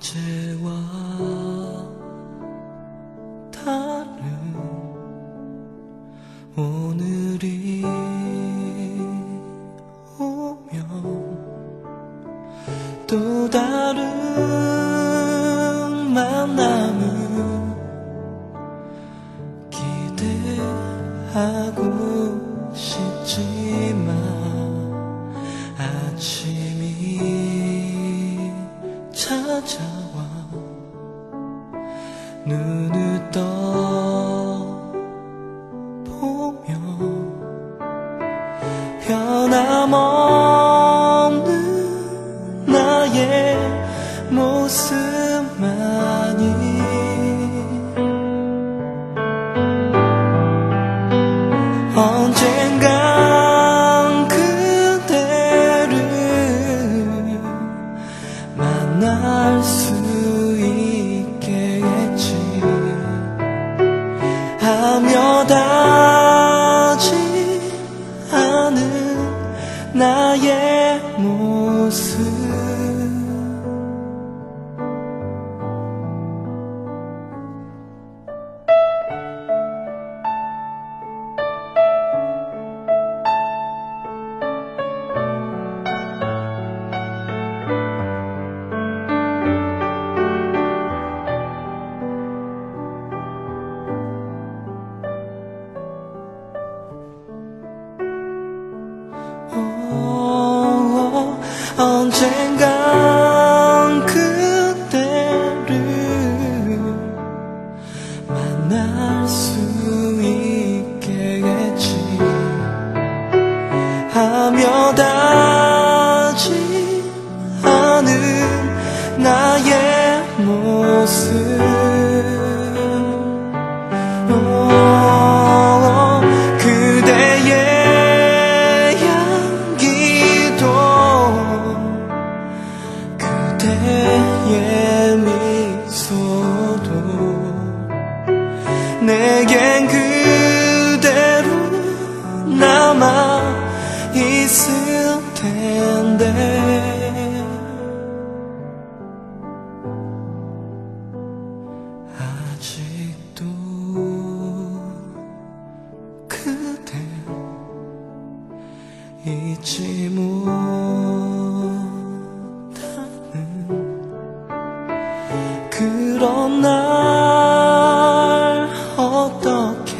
어제와 다른 오늘이 오면 또 다른 만남을 기대하고 싶지. 나. 있을 텐데. 아직도 그대 잊지 못하는 그런 날 어떻게